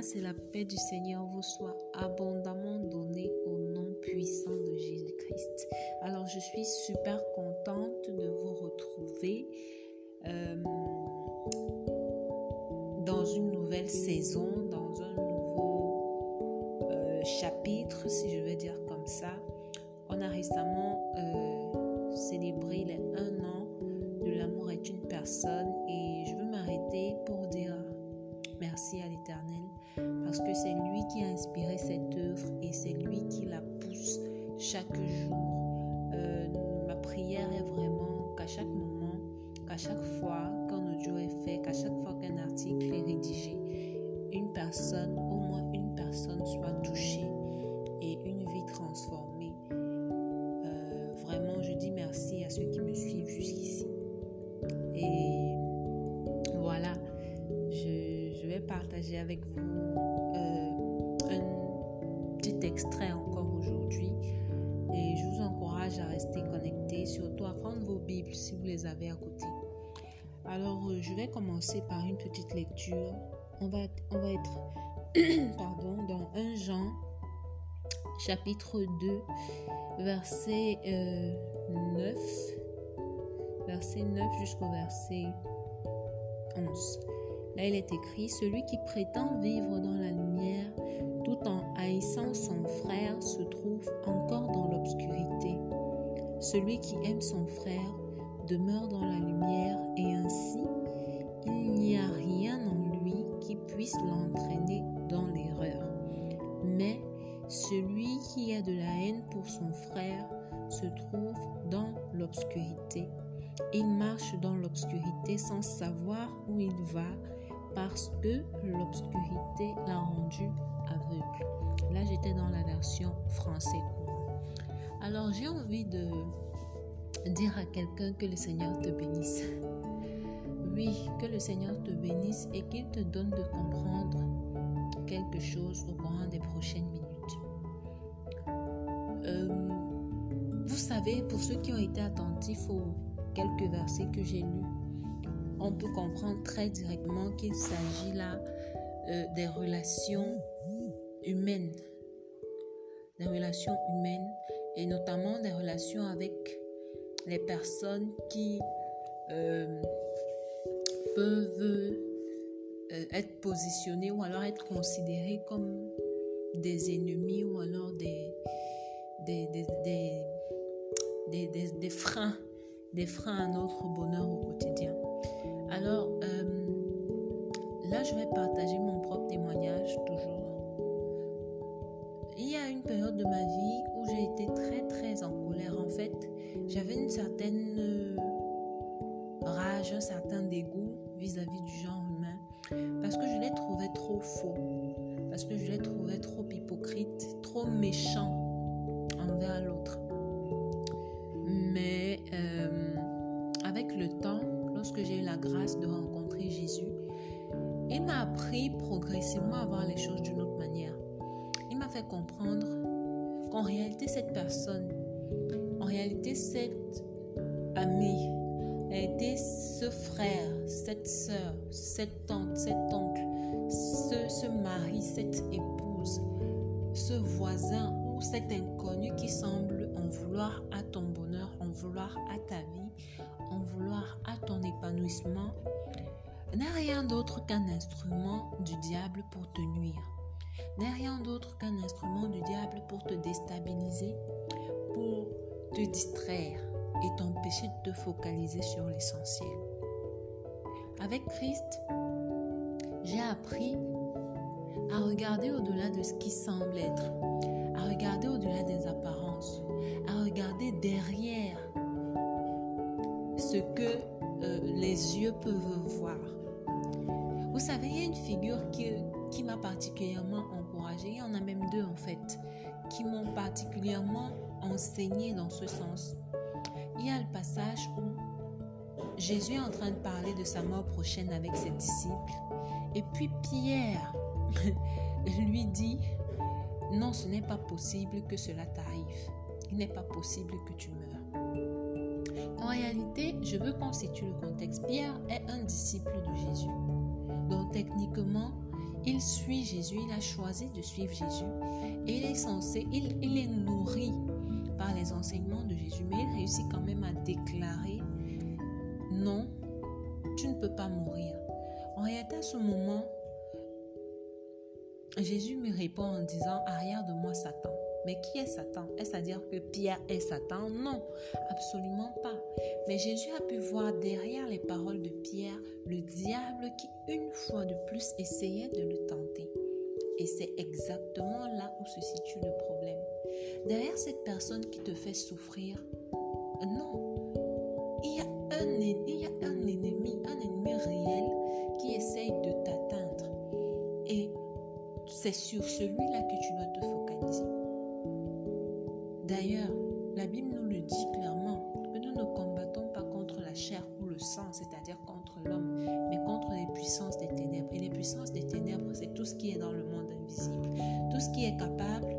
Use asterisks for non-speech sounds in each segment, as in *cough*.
grâce et la paix du Seigneur vous soient abondamment données au nom puissant de Jésus-Christ. Alors je suis super contente de vous retrouver euh, dans une nouvelle saison, dans un nouveau euh, chapitre, si je veux dire comme ça. On a récemment euh, célébré les et c'est lui qui la pousse chaque jour. Euh, ma prière est vraiment qu'à chaque moment, qu'à chaque fois qu'un audio est fait, qu'à chaque fois qu'un article est rédigé, une personne, au moins une personne soit touchée et une vie transformée. Euh, vraiment, je dis merci à ceux qui me suivent jusqu'ici. Et voilà, je, vais partager avec vous si vous les avez à côté. Alors, euh, je vais commencer par une petite lecture. On va, on va être *clears throat* pardon, dans 1 Jean, chapitre 2, verset euh, 9 verset 9 jusqu'au verset 11. Là, il est écrit, Celui qui prétend vivre dans la lumière tout en haïssant son frère se trouve encore dans l'obscurité. Celui qui aime son frère demeure dans la lumière et ainsi, il n'y a rien en lui qui puisse l'entraîner dans l'erreur. Mais celui qui a de la haine pour son frère se trouve dans l'obscurité il marche dans l'obscurité sans savoir où il va parce que l'obscurité l'a rendu aveugle. Là, j'étais dans la version français. Alors, j'ai envie de dire à quelqu'un que le Seigneur te bénisse. Oui, que le Seigneur te bénisse et qu'il te donne de comprendre quelque chose au courant des prochaines minutes. Euh, vous savez, pour ceux qui ont été attentifs au quelques versets que j'ai lus, on peut comprendre très directement qu'il s'agit là euh, des relations humaines, des relations humaines et notamment des relations avec les personnes qui euh, peuvent euh, être positionnées ou alors être considérées comme des ennemis ou alors des, des, des, des, des, freins des freins à notre bonheur au quotidien. Alors, euh, là, je vais partager mon propre témoignage toujours. Il y a une période de ma vie où j'ai été très, très en colère. En fait, j'avais une certaine euh, rage, un certain dégoût vis-à-vis du genre humain parce que je les trouvais trop faux, parce que je les trouvais trop hypocrites, trop méchants envers l'autre. Mais euh, avec le temps, lorsque j'ai eu la grâce de rencontrer Jésus, il m'a appris progressivement à voir les choses d'une autre manière. Il m'a fait comprendre qu'en réalité, cette personne, réalité, cette amie, a été ce frère, cette soeur, cette tante, cet oncle, ce, ce mari, cette épouse, ce voisin ou cet inconnu qui semble en vouloir à ton bonheur, en vouloir à ta vie, en vouloir à ton épanouissement, n'est rien d'autre qu'un instrument du diable pour te nuire. N'est rien d'autre qu'un instrument du diable pour te déstabiliser, te distraire et t'empêcher de te focaliser sur l'essentiel. Avec Christ, j'ai appris à regarder au-delà de ce qui semble être, à regarder au-delà des apparences, à regarder derrière ce que euh, les yeux peuvent voir. Vous savez, il y a une figure qui, qui m'a particulièrement encouragée, il y en a même deux en fait, qui m'ont particulièrement enseigné dans ce sens. Il y a le passage où Jésus est en train de parler de sa mort prochaine avec ses disciples. Et puis Pierre *laughs* lui dit, non, ce n'est pas possible que cela t'arrive. Il n'est pas possible que tu meurs. En réalité, je veux qu'on situe le contexte. Pierre est un disciple de Jésus. Donc techniquement, il suit Jésus, il a choisi de suivre Jésus et il est censé, il, est nourri enseignements de Jésus, mais il réussit quand même à déclarer non, tu ne peux pas mourir. En réalité, à ce moment, Jésus me répond en disant Arrière de moi, Satan. Mais qui est Satan? Est-ce à dire que Pierre est Satan? Non, absolument pas. Mais Jésus a pu voir derrière les paroles de Pierre le diable qui, une fois de plus, essayait de le tenter. Et c'est exactement là où se situe le problème. Derrière cette personne qui te fait souffrir, non, il y a un, ennemi, un ennemi réel qui essaye de t'atteindre. Et c'est sur celui-là que tu dois te focaliser. D'ailleurs, la Bible nous le dit clairement que nous ne combattons pas contre la chair ou le sang, c'est-à-dire contre l'homme, mais contre les puissances des ténèbres. Et les puissances des ténèbres, c'est tout ce qui est dans le monde invisible, tout ce qui est capable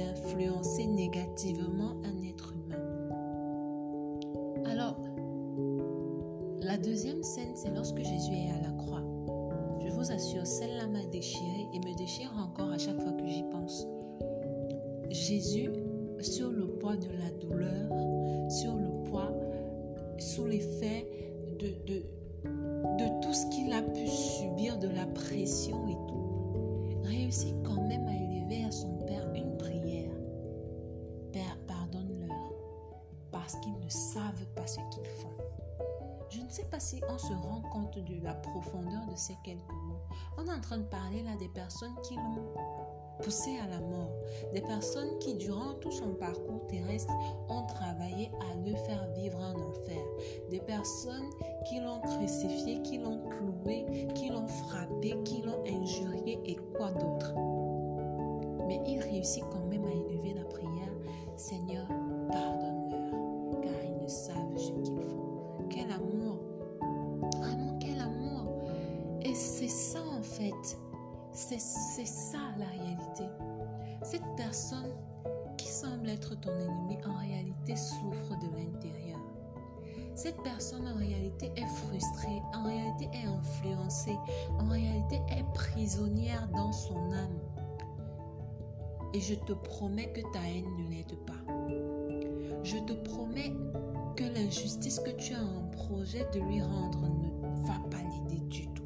d'influencer négativement un être humain. Alors, la deuxième scène, c'est lorsque Jésus est à la croix. Je vous assure, celle-là m'a déchiré et me déchire encore à chaque fois que j'y pense. Jésus sur le poids de la douleur, sur le poids, sous l'effet de, de, de tout ce qu'il a pu subir, de la pression et tout, réussit quand même savent pas ce qu'ils font. Je ne sais pas si on se rend compte de la profondeur de ces quelques mots. On est en train de parler là des personnes qui l'ont poussé à la mort. Des personnes qui, durant tout son parcours terrestre, ont travaillé à le faire vivre en enfer. Des personnes qui l'ont crucifié, qui l'ont cloué, qui l'ont frappé, qui l'ont injurié et quoi d'autre. Mais il réussit quand même à élever la prière. Seigneur, pardonne-leur, car ils ne savent ce qu'ils font. Quel amour! Vraiment, quel amour! Et c'est ça en fait c'est ça la réalité. Cette personne qui semble être ton ennemi en réalité souffre de l'intérieur. Cette personne en réalité est frustrée, en réalité est influencée, en réalité est prisonnière dans son âme. Et je te promets que ta haine ne l'aide pas. Je te promets que l'injustice que tu as en projet de lui rendre ne va pas l'aider du tout.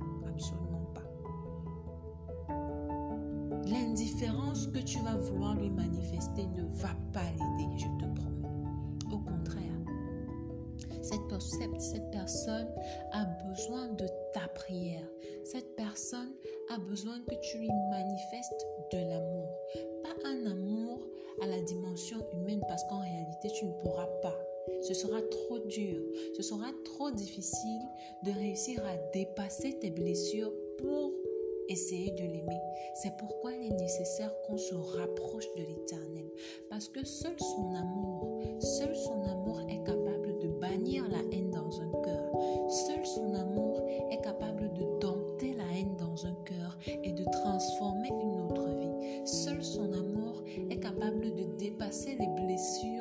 l'indifférence que tu vas vouloir lui manifester ne va pas l'aider, je te promets. Au contraire, cette personne a besoin de ta prière. Cette personne a besoin que tu lui manifestes de l'amour. Pas un amour à la dimension humaine parce qu'en réalité, tu ne pourras pas. Ce sera trop dur, ce sera trop difficile de réussir à dépasser tes blessures pour essayer de l'aimer. C'est pourquoi il est nécessaire qu'on se rapproche de l'Éternel. Parce que seul son amour, seul son amour est capable de bannir la haine dans un cœur. Seul son amour est capable de dompter la haine dans un cœur et de transformer une autre vie. Seul son amour est capable de dépasser les blessures,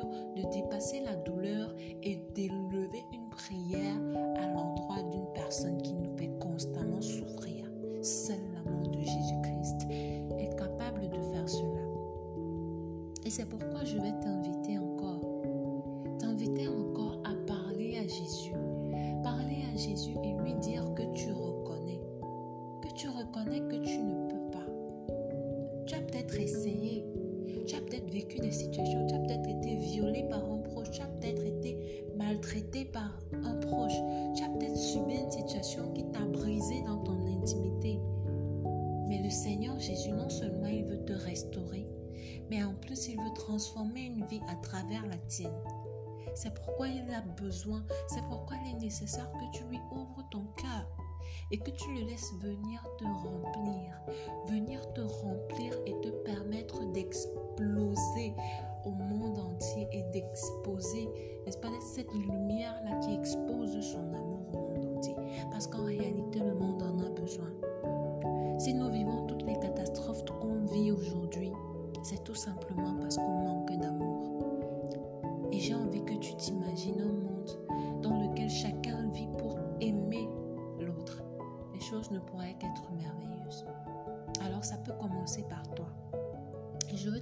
mais en plus il veut transformer une vie à travers la tienne. C'est pourquoi il a besoin, c'est pourquoi il est nécessaire que tu lui ouvres ton cœur et que tu le laisses venir te remplir, venir te remplir et te permettre d'exploser au monde entier et d'exposer, n'est-ce pas, cette lumière-là qui expose son Ça peut commencer par toi. Je veux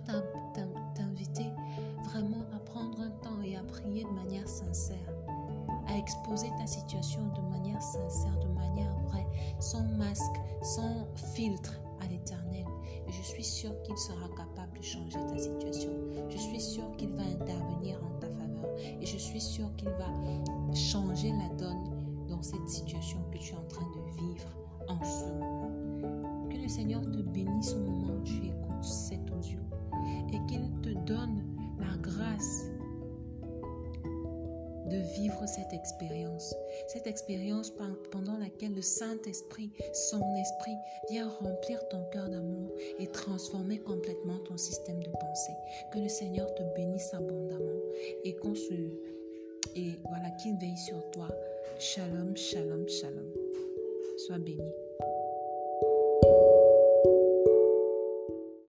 t'inviter vraiment à prendre un temps et à prier de manière sincère, à exposer ta situation de manière sincère, de manière vraie, sans masque, sans filtre à l'éternel. Je suis sûre qu'il sera capable de changer ta situation. Je suis sûre qu'il va intervenir en ta faveur. Et je suis sûre qu'il va changer la donne dans cette situation que tu es en train de vivre en ce moment. Seigneur te bénisse au moment où tu écoutes cet audio et qu'il te donne la grâce de vivre cette expérience. Cette expérience pendant laquelle le Saint-Esprit, son esprit, vient remplir ton cœur d'amour et transformer complètement ton système de pensée. Que le Seigneur te bénisse abondamment et qu'on se... Et voilà, qu'il veille sur toi. Shalom, shalom, shalom. Sois béni.